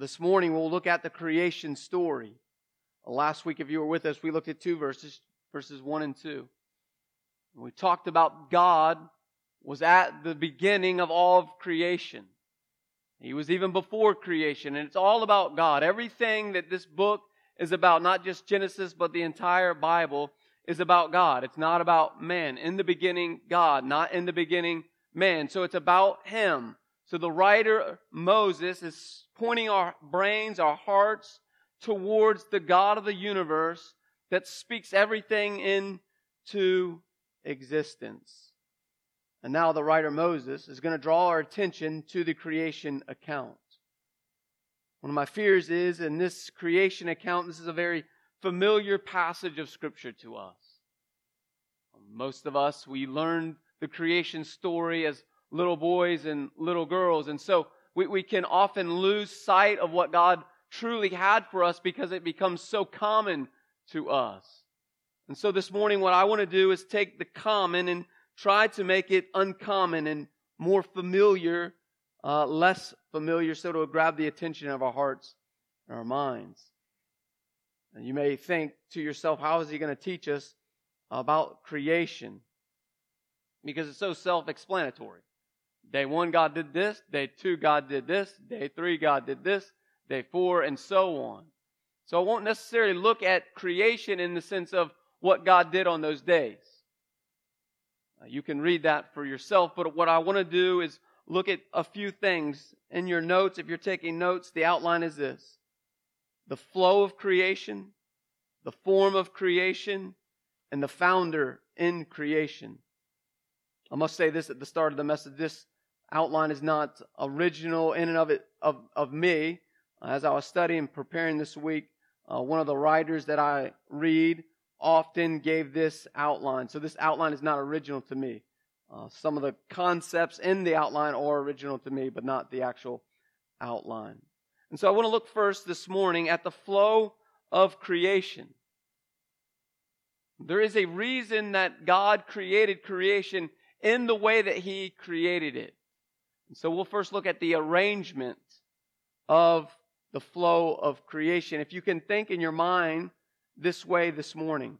This morning we'll look at the creation story. Uh, last week, if you were with us, we looked at two verses, verses 1 and 2. We talked about God was at the beginning of all of creation. He was even before creation, and it's all about God. Everything that this book is about, not just Genesis, but the entire Bible, is about God. It's not about man. In the beginning, God, not in the beginning, man. So it's about Him. So the writer, Moses, is pointing our brains, our hearts towards the God of the universe that speaks everything into existence. And now the writer Moses is going to draw our attention to the creation account. One of my fears is in this creation account, this is a very familiar passage of scripture to us. Most of us, we learned the creation story as little boys and little girls. And so we, we can often lose sight of what God truly had for us because it becomes so common to us. And so this morning, what I want to do is take the common and try to make it uncommon and more familiar, uh, less familiar, so to grab the attention of our hearts and our minds. And you may think to yourself, how is he going to teach us about creation? Because it's so self explanatory. Day one, God did this. Day two, God did this. Day three, God did this. Day four, and so on. So I won't necessarily look at creation in the sense of what God did on those days. Uh, you can read that for yourself, but what I want to do is look at a few things in your notes. If you're taking notes, the outline is this the flow of creation, the form of creation, and the founder in creation. I must say this at the start of the message. This outline is not original in and of it of, of me. As I was studying preparing this week, uh, one of the writers that I read often gave this outline. So this outline is not original to me. Uh, some of the concepts in the outline are original to me, but not the actual outline. And so I want to look first this morning at the flow of creation. There is a reason that God created creation in the way that He created it. So we'll first look at the arrangement of the flow of creation. If you can think in your mind this way this morning.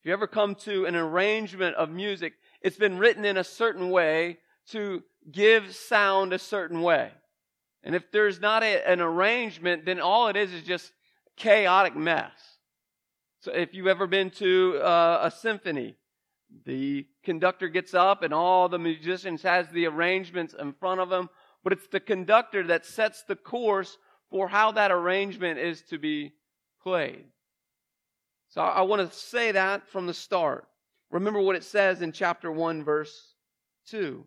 If you ever come to an arrangement of music, it's been written in a certain way to give sound a certain way. And if there's not a, an arrangement, then all it is is just chaotic mess. So if you've ever been to uh, a symphony, the conductor gets up and all the musicians has the arrangements in front of them, but it's the conductor that sets the course for how that arrangement is to be played. So I want to say that from the start. Remember what it says in chapter 1, verse 2.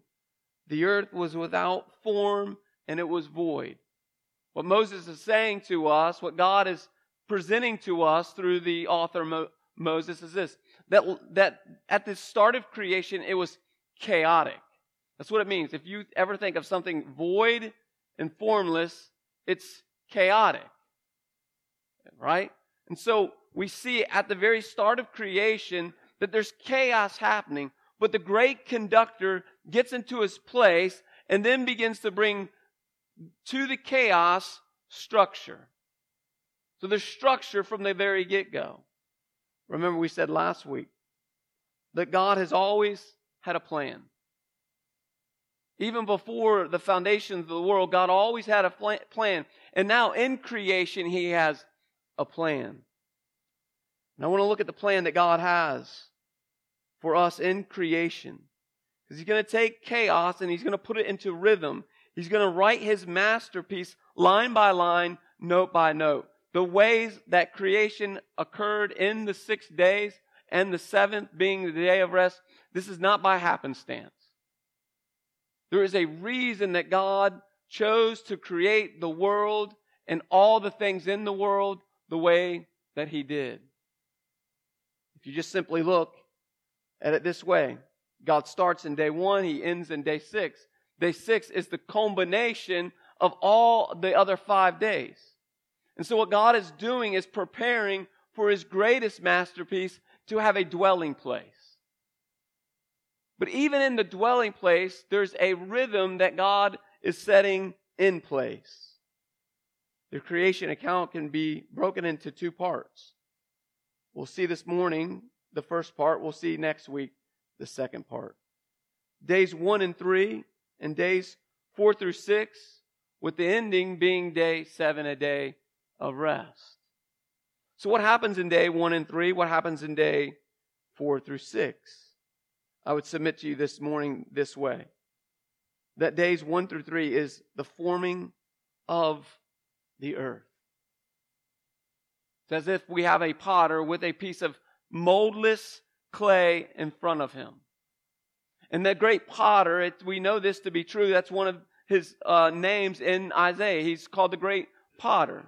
The earth was without form and it was void. What Moses is saying to us, what God is presenting to us through the author Mo- Moses is this that, that at the start of creation, it was chaotic. That's what it means. If you ever think of something void and formless, it's chaotic. Right? And so we see at the very start of creation that there's chaos happening, but the great conductor gets into his place and then begins to bring to the chaos structure. So there's structure from the very get go. Remember, we said last week that God has always had a plan. Even before the foundations of the world, God always had a plan. And now in creation, He has a plan. And I want to look at the plan that God has for us in creation. Because He's going to take chaos and He's going to put it into rhythm. He's going to write His masterpiece line by line, note by note. The ways that creation occurred in the six days and the seventh being the day of rest, this is not by happenstance. There is a reason that God chose to create the world and all the things in the world the way that He did. If you just simply look at it this way, God starts in day one, He ends in day six. Day six is the culmination of all the other five days. And so what God is doing is preparing for His greatest masterpiece to have a dwelling place. But even in the dwelling place, there's a rhythm that God is setting in place. the creation account can be broken into two parts. We'll see this morning the first part. We'll see next week the second part. Days one and three, and days four through six, with the ending being day seven, a day of rest. So, what happens in day one and three? What happens in day four through six? I would submit to you this morning this way that days one through three is the forming of the earth. It's as if we have a potter with a piece of moldless clay in front of him. And that great potter, it, we know this to be true. That's one of his uh, names in Isaiah. He's called the great potter.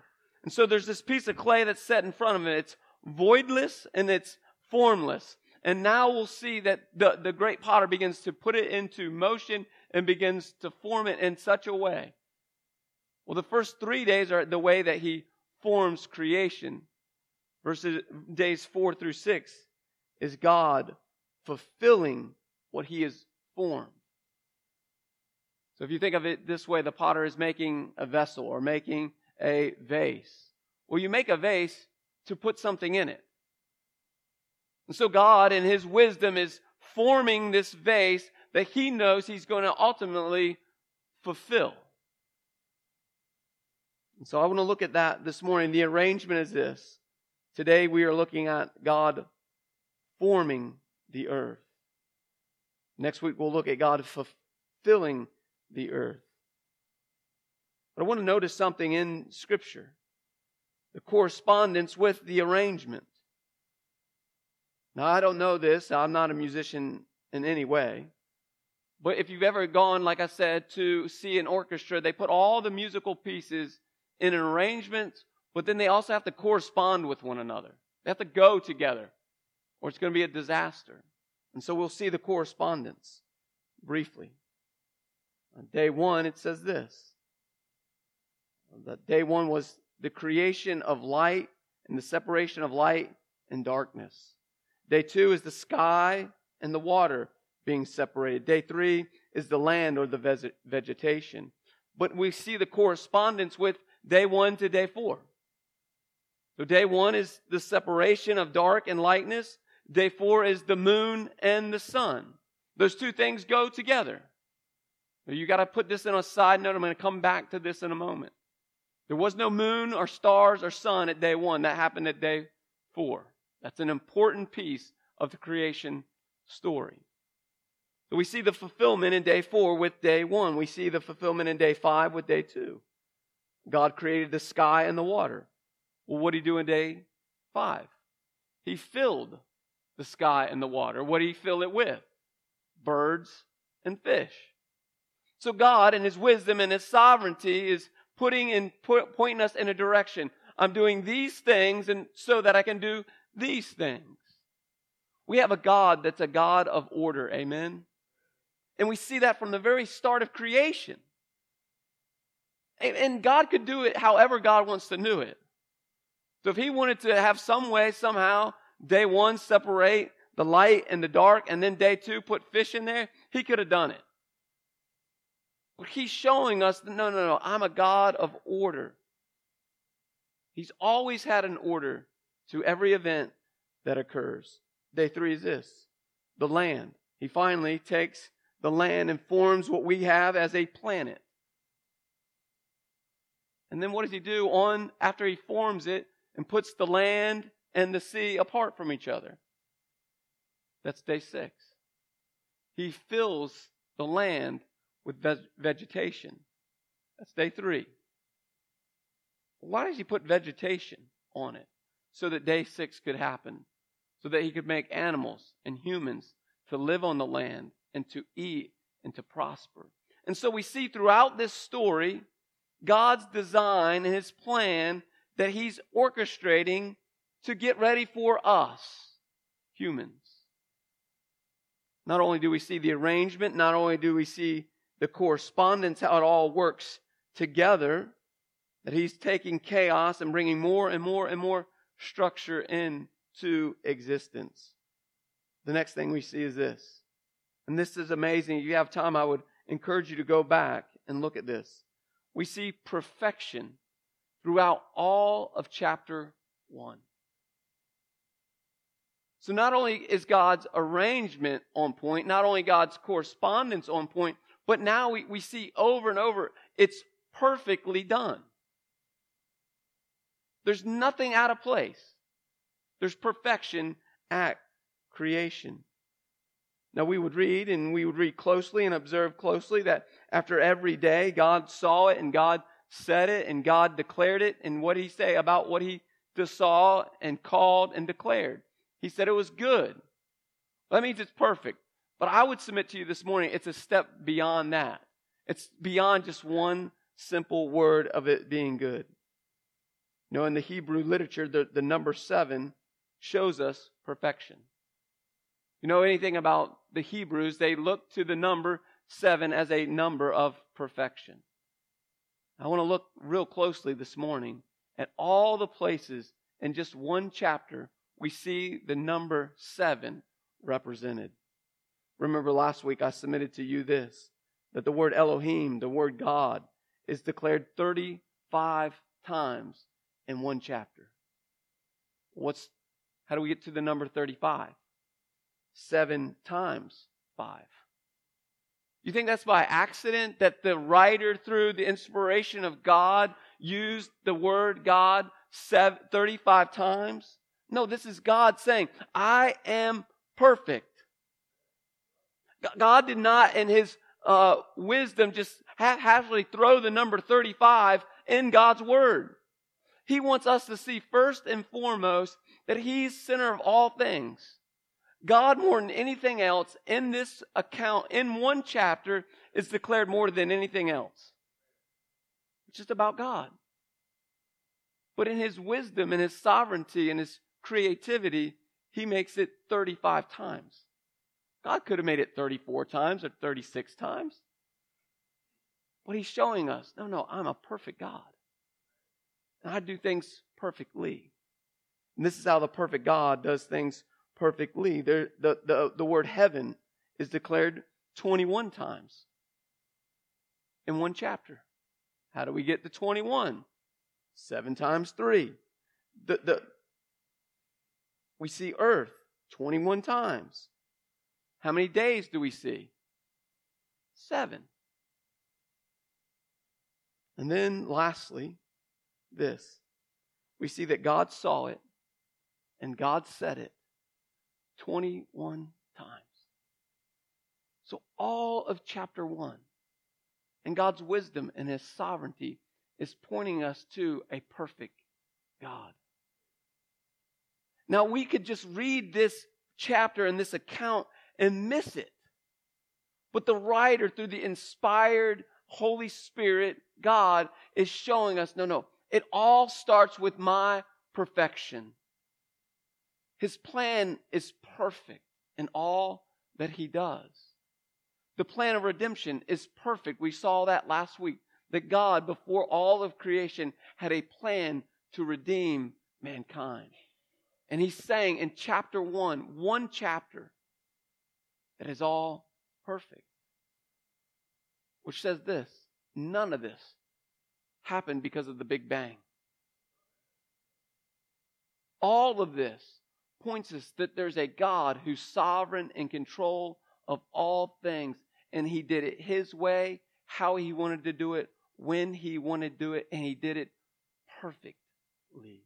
And so there's this piece of clay that's set in front of him. It's voidless and it's formless. And now we'll see that the, the great potter begins to put it into motion and begins to form it in such a way well, the first three days are the way that he forms creation. Verses days four through six is God fulfilling what he has formed. So if you think of it this way, the potter is making a vessel or making a vase. Well, you make a vase to put something in it. And so God, in his wisdom, is forming this vase that he knows he's going to ultimately fulfill. And so I want to look at that this morning. The arrangement is this. Today we are looking at God forming the earth. Next week we'll look at God fulfilling the earth. But I want to notice something in Scripture the correspondence with the arrangement. Now, I don't know this, I'm not a musician in any way. But if you've ever gone, like I said, to see an orchestra, they put all the musical pieces in an arrangement, but then they also have to correspond with one another. They have to go together, or it's going to be a disaster. And so we'll see the correspondence briefly. On day one, it says this that day one was the creation of light and the separation of light and darkness. Day two is the sky and the water being separated. Day three is the land or the vegetation. But we see the correspondence with day one to day four. So day one is the separation of dark and lightness. Day four is the moon and the sun. Those two things go together. You got to put this in a side note. I'm going to come back to this in a moment. There was no moon or stars or sun at day one. That happened at day four. That's an important piece of the creation story. So we see the fulfillment in day four with day one. We see the fulfillment in day five with day two. God created the sky and the water. Well, what did he do in day five? He filled the sky and the water. What did he fill it with? Birds and fish. So God, in his wisdom and his sovereignty, is putting in, put, pointing us in a direction. I'm doing these things and so that I can do these things. We have a God that's a God of order. Amen. And we see that from the very start of creation. And God could do it however God wants to do it. So if He wanted to have some way, somehow, day one, separate the light and the dark, and then day two, put fish in there, He could have done it. He's showing us that no, no, no, I'm a God of order. He's always had an order to every event that occurs. Day three is this the land. He finally takes the land and forms what we have as a planet. And then what does he do on after he forms it and puts the land and the sea apart from each other? That's day six. He fills the land with vegetation. That's day three. Why does he put vegetation on it? So that day six could happen. So that he could make animals and humans to live on the land and to eat and to prosper. And so we see throughout this story God's design and his plan that he's orchestrating to get ready for us, humans. Not only do we see the arrangement, not only do we see the correspondence, how it all works together, that he's taking chaos and bringing more and more and more structure into existence. The next thing we see is this. And this is amazing. If you have time, I would encourage you to go back and look at this we see perfection throughout all of chapter 1. So not only is God's arrangement on point, not only God's correspondence on point, but now we, we see over and over it's perfectly done. There's nothing out of place. There's perfection at creation. Now we would read and we would read closely and observe closely that after every day God saw it and God said it and God declared it. And what did he say about what he saw and called and declared? He said it was good. That means it's perfect. But I would submit to you this morning, it's a step beyond that. It's beyond just one simple word of it being good. You know, in the Hebrew literature, the, the number seven shows us perfection. You know anything about the Hebrews, they look to the number seven as a number of perfection. I want to look real closely this morning at all the places in just one chapter we see the number seven represented. Remember last week I submitted to you this that the word Elohim, the word God, is declared 35 times in one chapter. What's how do we get to the number 35? 7 times 5. You think that's by accident that the writer through the inspiration of God used the word God 35 times? No, this is God saying, I am perfect. God did not, in his uh, wisdom, just haphazardly throw the number 35 in God's word. He wants us to see first and foremost that he's center of all things. God, more than anything else, in this account, in one chapter, is declared more than anything else. It's just about God. But in his wisdom and his sovereignty and his creativity, he makes it 35 times. God could have made it 34 times or 36 times. But he's showing us no, no, I'm a perfect God. And I do things perfectly. And this is how the perfect God does things perfectly. The, the, the word heaven is declared 21 times in one chapter. How do we get to 21? Seven times three. The, the, we see earth 21 times. How many days do we see? Seven. And then lastly, this. We see that God saw it and God said it 21 times. So all of chapter 1 and God's wisdom and his sovereignty is pointing us to a perfect God. Now, we could just read this chapter and this account and miss it. But the writer, through the inspired Holy Spirit, God, is showing us no, no, it all starts with my perfection. His plan is perfect in all that he does. The plan of redemption is perfect. We saw that last week. That God, before all of creation, had a plan to redeem mankind. And he's saying in chapter one, one chapter, that is all perfect. Which says this none of this happened because of the Big Bang. All of this points us that there's a God who's sovereign and control of all things, and he did it his way, how he wanted to do it, when he wanted to do it, and he did it perfectly.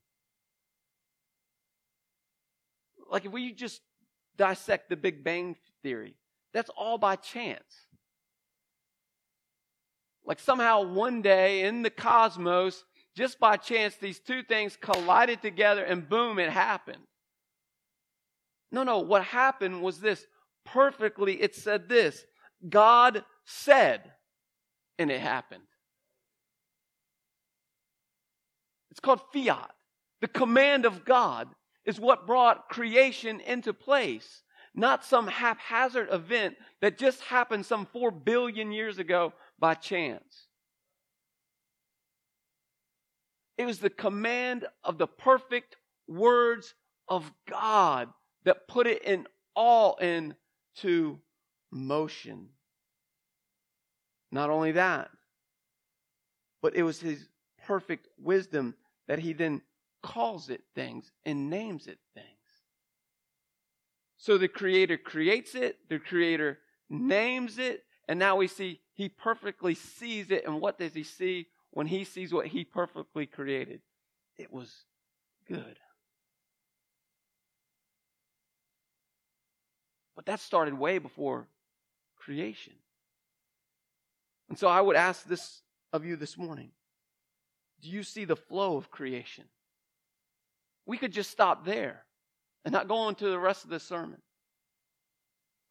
Like if we just dissect the Big Bang Theory, that's all by chance. Like somehow one day in the cosmos, just by chance, these two things collided together and boom, it happened. No, no, what happened was this. Perfectly, it said this God said, and it happened. It's called fiat, the command of God is what brought creation into place, not some haphazard event that just happened some four billion years ago by chance. It was the command of the perfect words of God that put it in all into motion. Not only that, but it was his perfect wisdom that he then calls it things and names it things. So the Creator creates it, the Creator names it, and now we see He perfectly sees it. And what does He see when He sees what He perfectly created? It was good. But that started way before creation. And so I would ask this of you this morning Do you see the flow of creation? We could just stop there and not go to the rest of the sermon.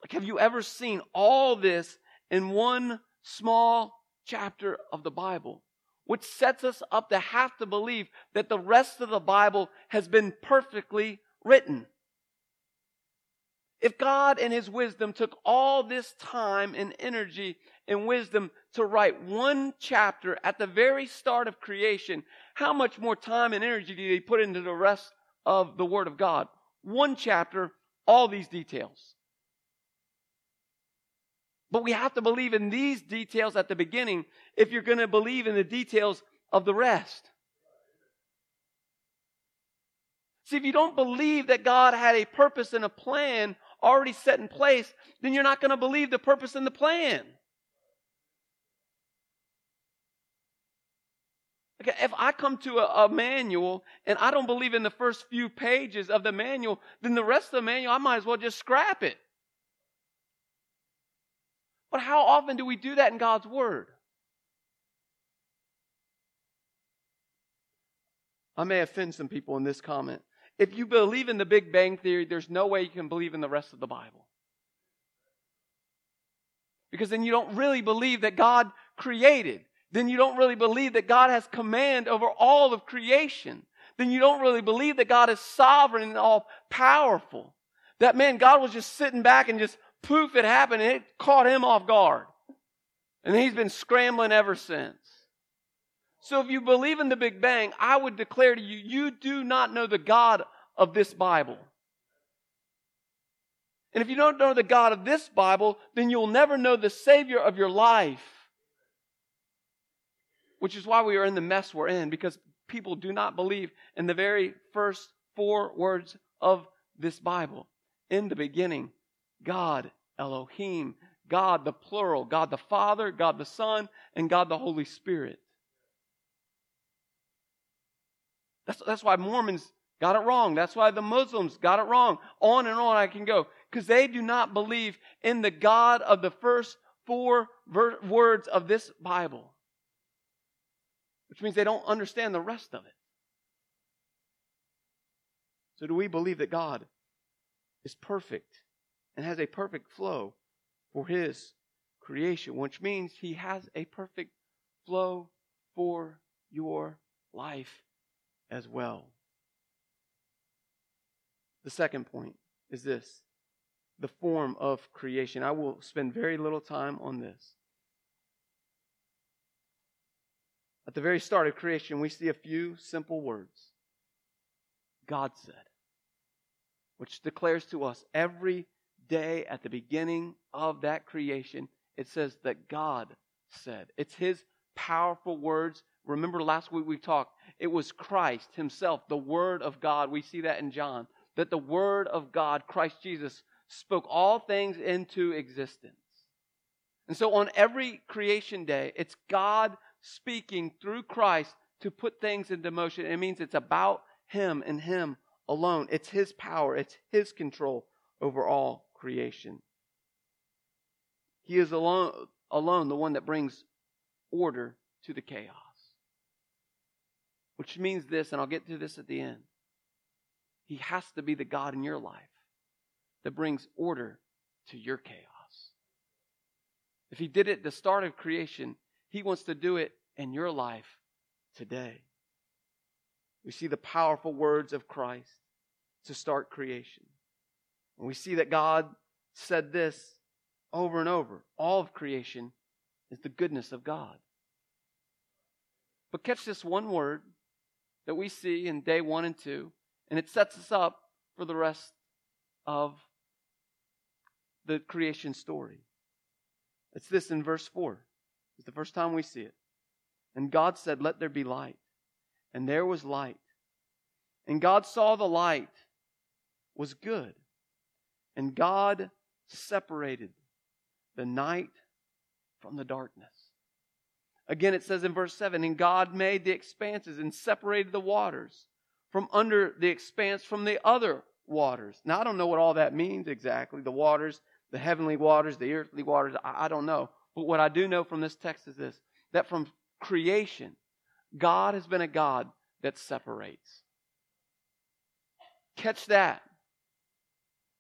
Like, have you ever seen all this in one small chapter of the Bible? Which sets us up to have to believe that the rest of the Bible has been perfectly written. If God in His wisdom took all this time and energy and wisdom to write one chapter at the very start of creation, how much more time and energy did He put into the rest of the Word of God? One chapter, all these details. But we have to believe in these details at the beginning if you're going to believe in the details of the rest. See, if you don't believe that God had a purpose and a plan already set in place, then you're not going to believe the purpose and the plan. Okay, if I come to a, a, manual and I don't believe in the first few pages of the manual, then the rest of the manual, I might as well just scrap it. But how often do we do that in God's Word? I may offend some people in this comment. If you believe in the Big Bang Theory, there's no way you can believe in the rest of the Bible. Because then you don't really believe that God created. Then you don't really believe that God has command over all of creation. Then you don't really believe that God is sovereign and all powerful. That man, God was just sitting back and just poof, it happened and it caught him off guard. And he's been scrambling ever since. So if you believe in the Big Bang, I would declare to you, you do not know the God of this Bible. And if you don't know the God of this Bible, then you'll never know the Savior of your life. Which is why we are in the mess we're in, because people do not believe in the very first four words of this Bible. In the beginning, God, Elohim, God the plural, God the Father, God the Son, and God the Holy Spirit. That's, that's why Mormons got it wrong. That's why the Muslims got it wrong. On and on I can go. Because they do not believe in the God of the first four ver- words of this Bible. Which means they don't understand the rest of it. So, do we believe that God is perfect and has a perfect flow for His creation? Which means He has a perfect flow for your life as well. The second point is this the form of creation. I will spend very little time on this. At the very start of creation, we see a few simple words God said, which declares to us every day at the beginning of that creation, it says that God said. It's His powerful words Remember last week we talked, it was Christ Himself, the Word of God. We see that in John, that the Word of God, Christ Jesus, spoke all things into existence. And so on every creation day, it's God speaking through Christ to put things into motion. It means it's about Him and Him alone. It's His power, it's His control over all creation. He is alone, alone the one that brings order to the chaos. Which means this, and I'll get to this at the end. He has to be the God in your life that brings order to your chaos. If He did it at the start of creation, He wants to do it in your life today. We see the powerful words of Christ to start creation. And we see that God said this over and over. All of creation is the goodness of God. But catch this one word that we see in day one and two, and it sets us up for the rest of the creation story. It's this in verse 4. It's the first time we see it. And God said, Let there be light. and there was light. And God saw the light was good. And God separated the night from the darkness. Again, it says in verse 7 And God made the expanses and separated the waters from under the expanse from the other waters. Now, I don't know what all that means exactly the waters, the heavenly waters, the earthly waters. I, I don't know. But what I do know from this text is this that from creation, God has been a God that separates. Catch that.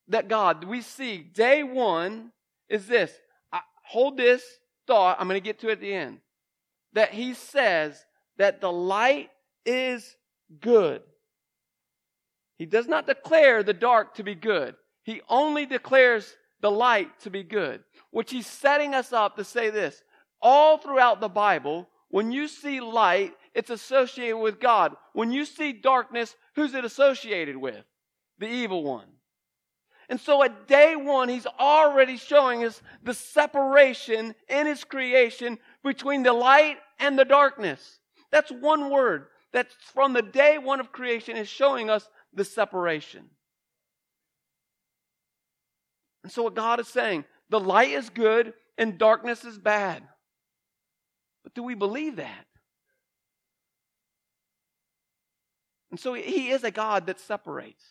That God, we see day one is this. I, hold this thought. I'm going to get to it at the end. That he says that the light is good. He does not declare the dark to be good. He only declares the light to be good, which he's setting us up to say this. All throughout the Bible, when you see light, it's associated with God. When you see darkness, who's it associated with? The evil one. And so at day one, he's already showing us the separation in his creation between the light and the darkness. That's one word. That's from the day one of creation is showing us the separation. And so what God is saying, the light is good and darkness is bad. But do we believe that? And so he is a God that separates.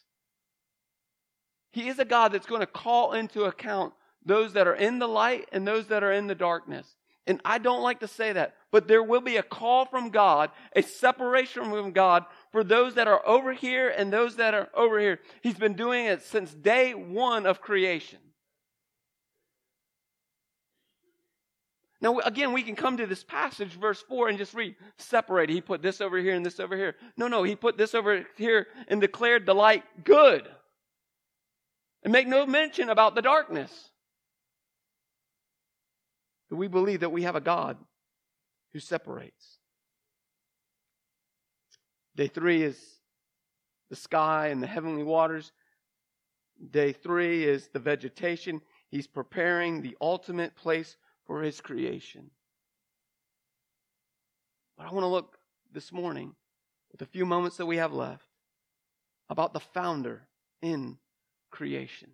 He is a God that's going to call into account those that are in the light and those that are in the darkness. And I don't like to say that, but there will be a call from God, a separation from God for those that are over here and those that are over here. He's been doing it since day one of creation. Now, again, we can come to this passage, verse 4, and just read, separate. He put this over here and this over here. No, no, he put this over here and declared the light good. And make no mention about the darkness. But we believe that we have a God who separates. Day three is the sky and the heavenly waters. Day three is the vegetation. He's preparing the ultimate place for his creation. But I want to look this morning, with the few moments that we have left, about the founder in creation.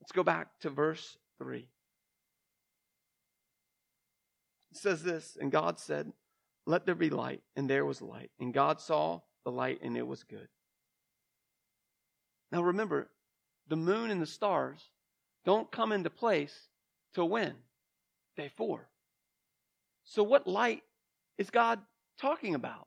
Let's go back to verse 3. It says this, and God said, Let there be light, and there was light. And God saw the light, and it was good. Now remember, the moon and the stars don't come into place till when? Day four. So, what light is God talking about?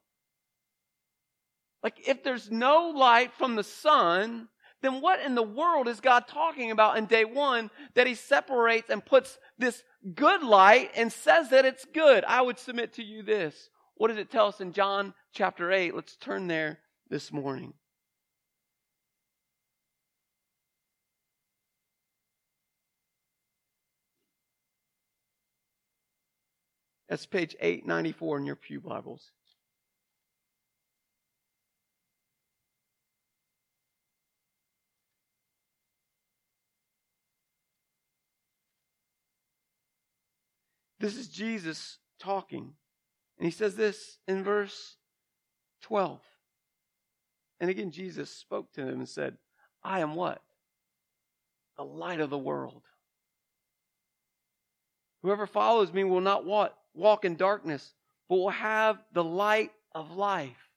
Like, if there's no light from the sun, then what in the world is God talking about in day one that He separates and puts this good light and says that it's good? I would submit to you this. What does it tell us in John chapter 8? Let's turn there this morning. That's page 894 in your Pew Bibles. This is Jesus talking. And he says this in verse 12. And again, Jesus spoke to him and said, I am what? The light of the world. Whoever follows me will not what? Walk in darkness, but will have the light of life.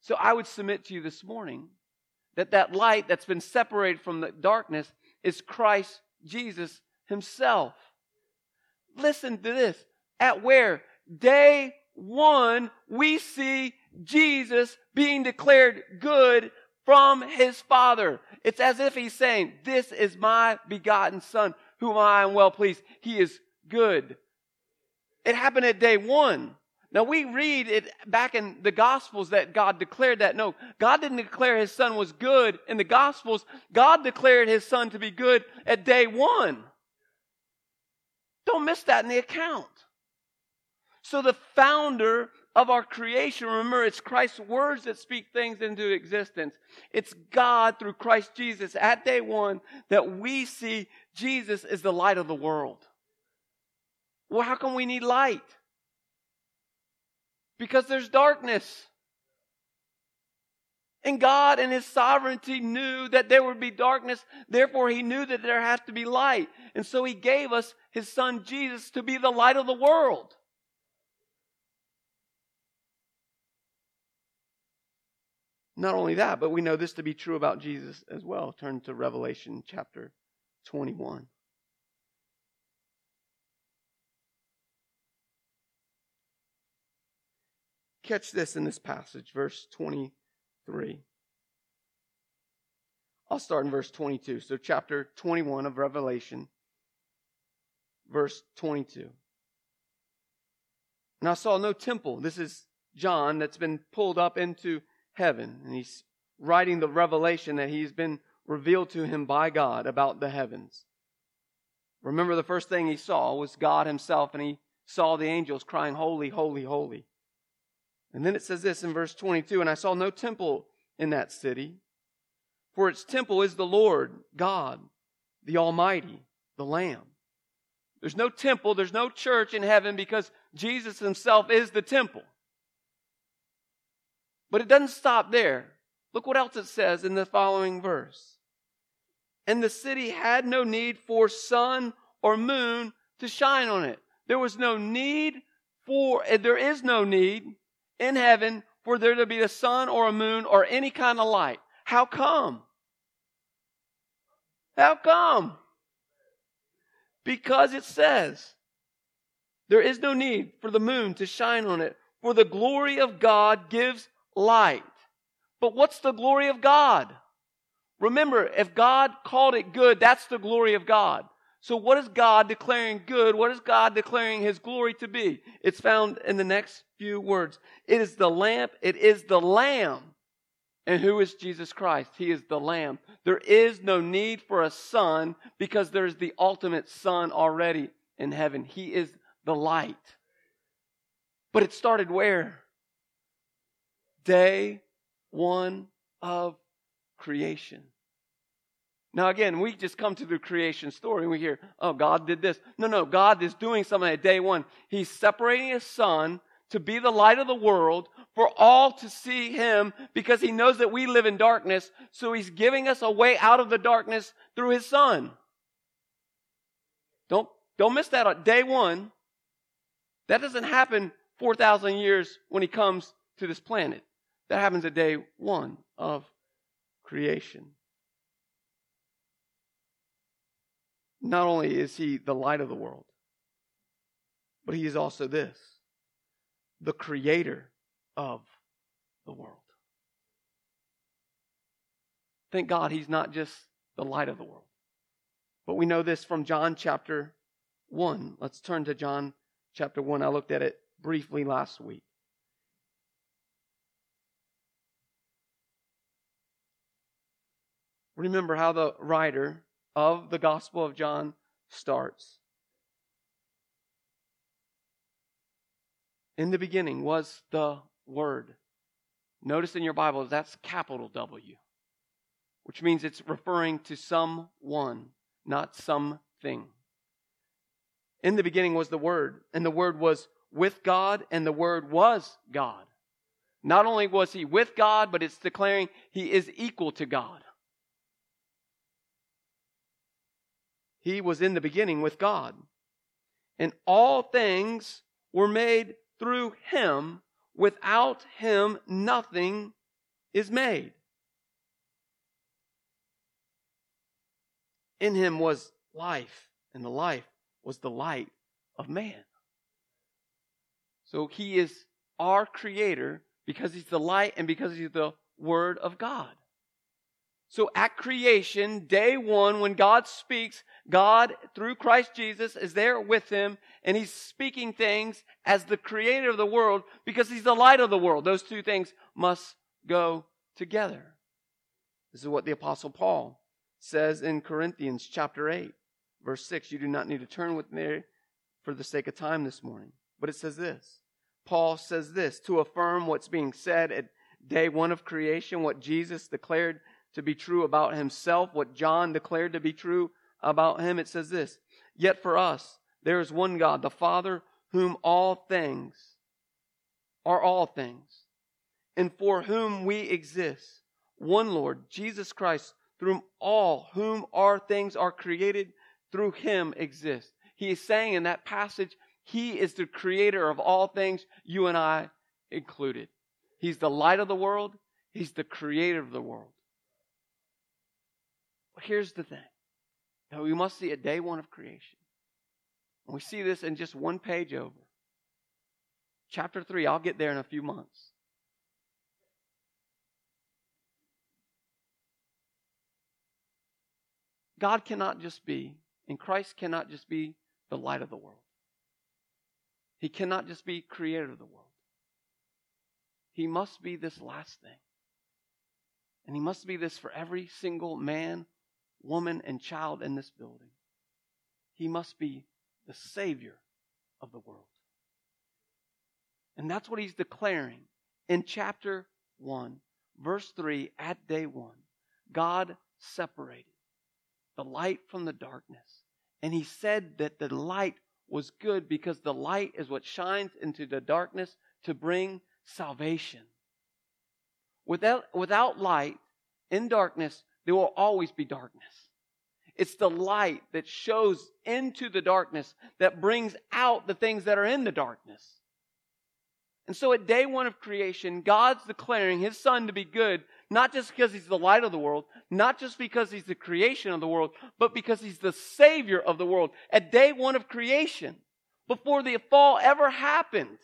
So I would submit to you this morning that that light that's been separated from the darkness is Christ Jesus himself. Listen to this. At where? Day one, we see Jesus being declared good from his Father. It's as if he's saying, This is my begotten Son, whom I am well pleased. He is good. It happened at day one. Now we read it back in the Gospels that God declared that. No, God didn't declare His Son was good in the Gospels. God declared His Son to be good at day one. Don't miss that in the account. So the founder of our creation, remember, it's Christ's words that speak things into existence. It's God through Christ Jesus at day one that we see Jesus is the light of the world. Well, how come we need light? Because there's darkness. And God in His sovereignty knew that there would be darkness. Therefore, He knew that there has to be light. And so He gave us His Son Jesus to be the light of the world. Not only that, but we know this to be true about Jesus as well. Turn to Revelation chapter 21. Catch this in this passage, verse 23. I'll start in verse 22. So, chapter 21 of Revelation, verse 22. And I saw no temple. This is John that's been pulled up into heaven. And he's writing the revelation that he's been revealed to him by God about the heavens. Remember, the first thing he saw was God himself, and he saw the angels crying, Holy, holy, holy. And then it says this in verse 22 And I saw no temple in that city, for its temple is the Lord God, the Almighty, the Lamb. There's no temple, there's no church in heaven because Jesus himself is the temple. But it doesn't stop there. Look what else it says in the following verse. And the city had no need for sun or moon to shine on it. There was no need for, there is no need in heaven for there to be a sun or a moon or any kind of light. How come? How come? Because it says, there is no need for the moon to shine on it, for the glory of God gives light. But what's the glory of God? Remember, if God called it good, that's the glory of God. So what is God declaring good? What is God declaring his glory to be? It's found in the next few words. It is the lamp. It is the lamb. And who is Jesus Christ? He is the lamb. There is no need for a sun because there's the ultimate Son already in heaven. He is the light. But it started where? Day one of creation. Now, again, we just come to the creation story and we hear, oh, God did this. No, no, God is doing something at day one. He's separating his son to be the light of the world for all to see him because he knows that we live in darkness. So he's giving us a way out of the darkness through his son. Don't, don't miss that on day one. That doesn't happen 4,000 years when he comes to this planet. That happens at day one of creation. Not only is he the light of the world, but he is also this the creator of the world. Thank God he's not just the light of the world. But we know this from John chapter 1. Let's turn to John chapter 1. I looked at it briefly last week. Remember how the writer of the Gospel of John starts. In the beginning was the Word. Notice in your Bible that's capital W, which means it's referring to someone, not something. In the beginning was the Word, and the Word was with God, and the Word was God. Not only was he with God, but it's declaring he is equal to God. He was in the beginning with God. And all things were made through him. Without him, nothing is made. In him was life, and the life was the light of man. So he is our creator because he's the light and because he's the word of God. So at creation, day one, when God speaks, God, through Christ Jesus, is there with him, and he's speaking things as the creator of the world because he's the light of the world. Those two things must go together. This is what the Apostle Paul says in Corinthians chapter 8, verse 6. You do not need to turn with me for the sake of time this morning. But it says this Paul says this to affirm what's being said at day one of creation, what Jesus declared to be true about himself, what John declared to be true about him. It says this Yet for us, there is one God, the Father, whom all things are all things, and for whom we exist. one Lord, Jesus Christ, through all whom our things are created, through him exist. He is saying in that passage, he is the creator of all things, you and I included. He's the light of the world. He's the creator of the world. But here's the thing that we must see at day one of creation. And we see this in just one page over. Chapter 3, I'll get there in a few months. God cannot just be, and Christ cannot just be the light of the world. He cannot just be creator of the world. He must be this last thing. And he must be this for every single man, woman, and child in this building. He must be the Savior of the world. And that's what he's declaring in chapter 1, verse 3 at day 1. God separated the light from the darkness. And he said that the light was good because the light is what shines into the darkness to bring salvation. Without, without light in darkness, there will always be darkness. It's the light that shows into the darkness that brings out the things that are in the darkness. And so at day one of creation, God's declaring his son to be good, not just because he's the light of the world, not just because he's the creation of the world, but because he's the savior of the world. At day one of creation, before the fall ever happened.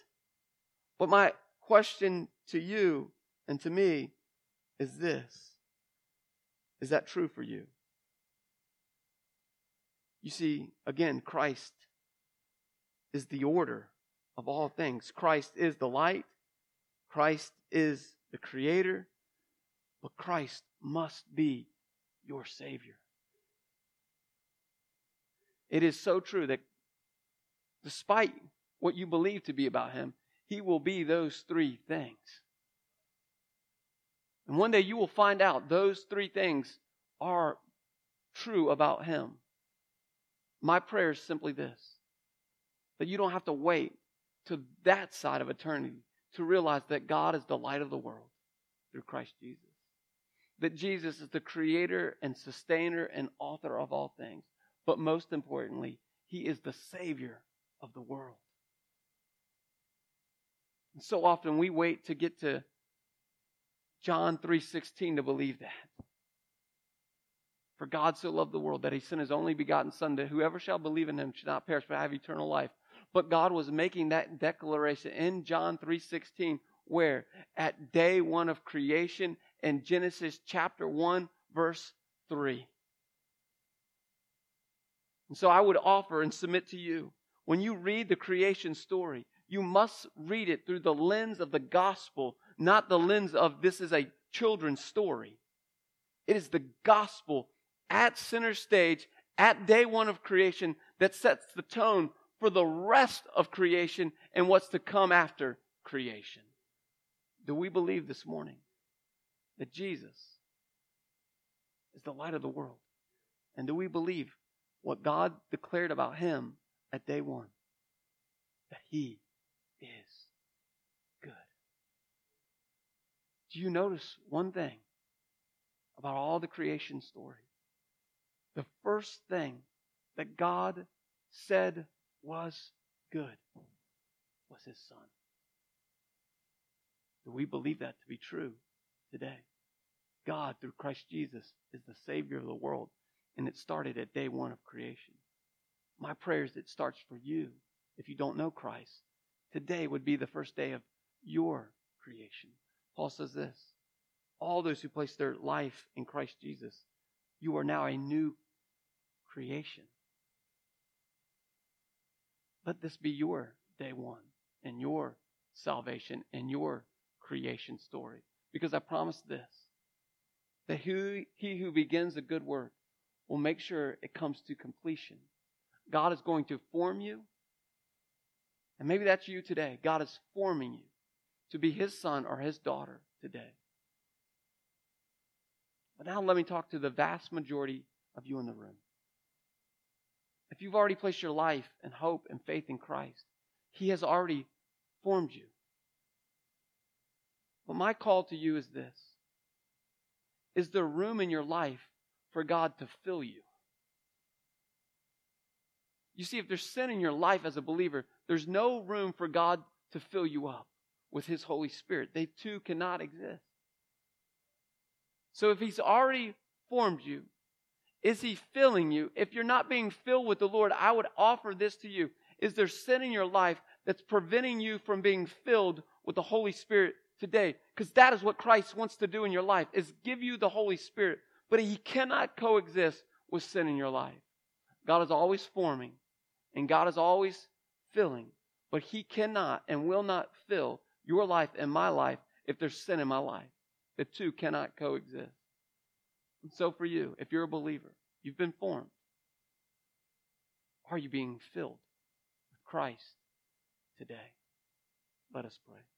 But my question to you and to me is this Is that true for you? You see, again, Christ is the order of all things. Christ is the light. Christ is the creator. But Christ must be your Savior. It is so true that despite what you believe to be about Him, He will be those three things. And one day you will find out those three things are true about Him. My prayer is simply this that you don't have to wait to that side of eternity to realize that God is the light of the world through Christ Jesus. That Jesus is the creator and sustainer and author of all things. But most importantly, he is the savior of the world. And so often we wait to get to John 3:16 to believe that. For God so loved the world that he sent his only begotten Son, that whoever shall believe in him should not perish but have eternal life. But God was making that declaration in John 3:16 where at day 1 of creation in Genesis chapter 1 verse 3. And so I would offer and submit to you when you read the creation story, you must read it through the lens of the gospel, not the lens of this is a children's story. It is the gospel at center stage, at day one of creation, that sets the tone for the rest of creation and what's to come after creation. Do we believe this morning that Jesus is the light of the world? And do we believe what God declared about him at day one? That he is good. Do you notice one thing about all the creation story? the first thing that God said was good was his son. Do we believe that to be true today? God, through Christ Jesus, is the Savior of the world, and it started at day one of creation. My prayer is it starts for you if you don't know Christ. Today would be the first day of your creation. Paul says this All those who place their life in Christ Jesus you are now a new creation. Let this be your day one and your salvation and your creation story. Because I promise this that he, he who begins a good work will make sure it comes to completion. God is going to form you. And maybe that's you today. God is forming you to be his son or his daughter today. But now let me talk to the vast majority of you in the room. If you've already placed your life and hope and faith in Christ, He has already formed you. But my call to you is this is there room in your life for God to fill you? You see, if there's sin in your life as a believer, there's no room for God to fill you up with His Holy Spirit. They too cannot exist. So if He's already formed you, is He filling you? If you're not being filled with the Lord, I would offer this to you. Is there sin in your life that's preventing you from being filled with the Holy Spirit today? Because that is what Christ wants to do in your life, is give you the Holy Spirit. But He cannot coexist with sin in your life. God is always forming, and God is always filling. But He cannot and will not fill your life and my life if there's sin in my life. The two cannot coexist. And so for you, if you're a believer, you've been formed. Are you being filled with Christ today? Let us pray.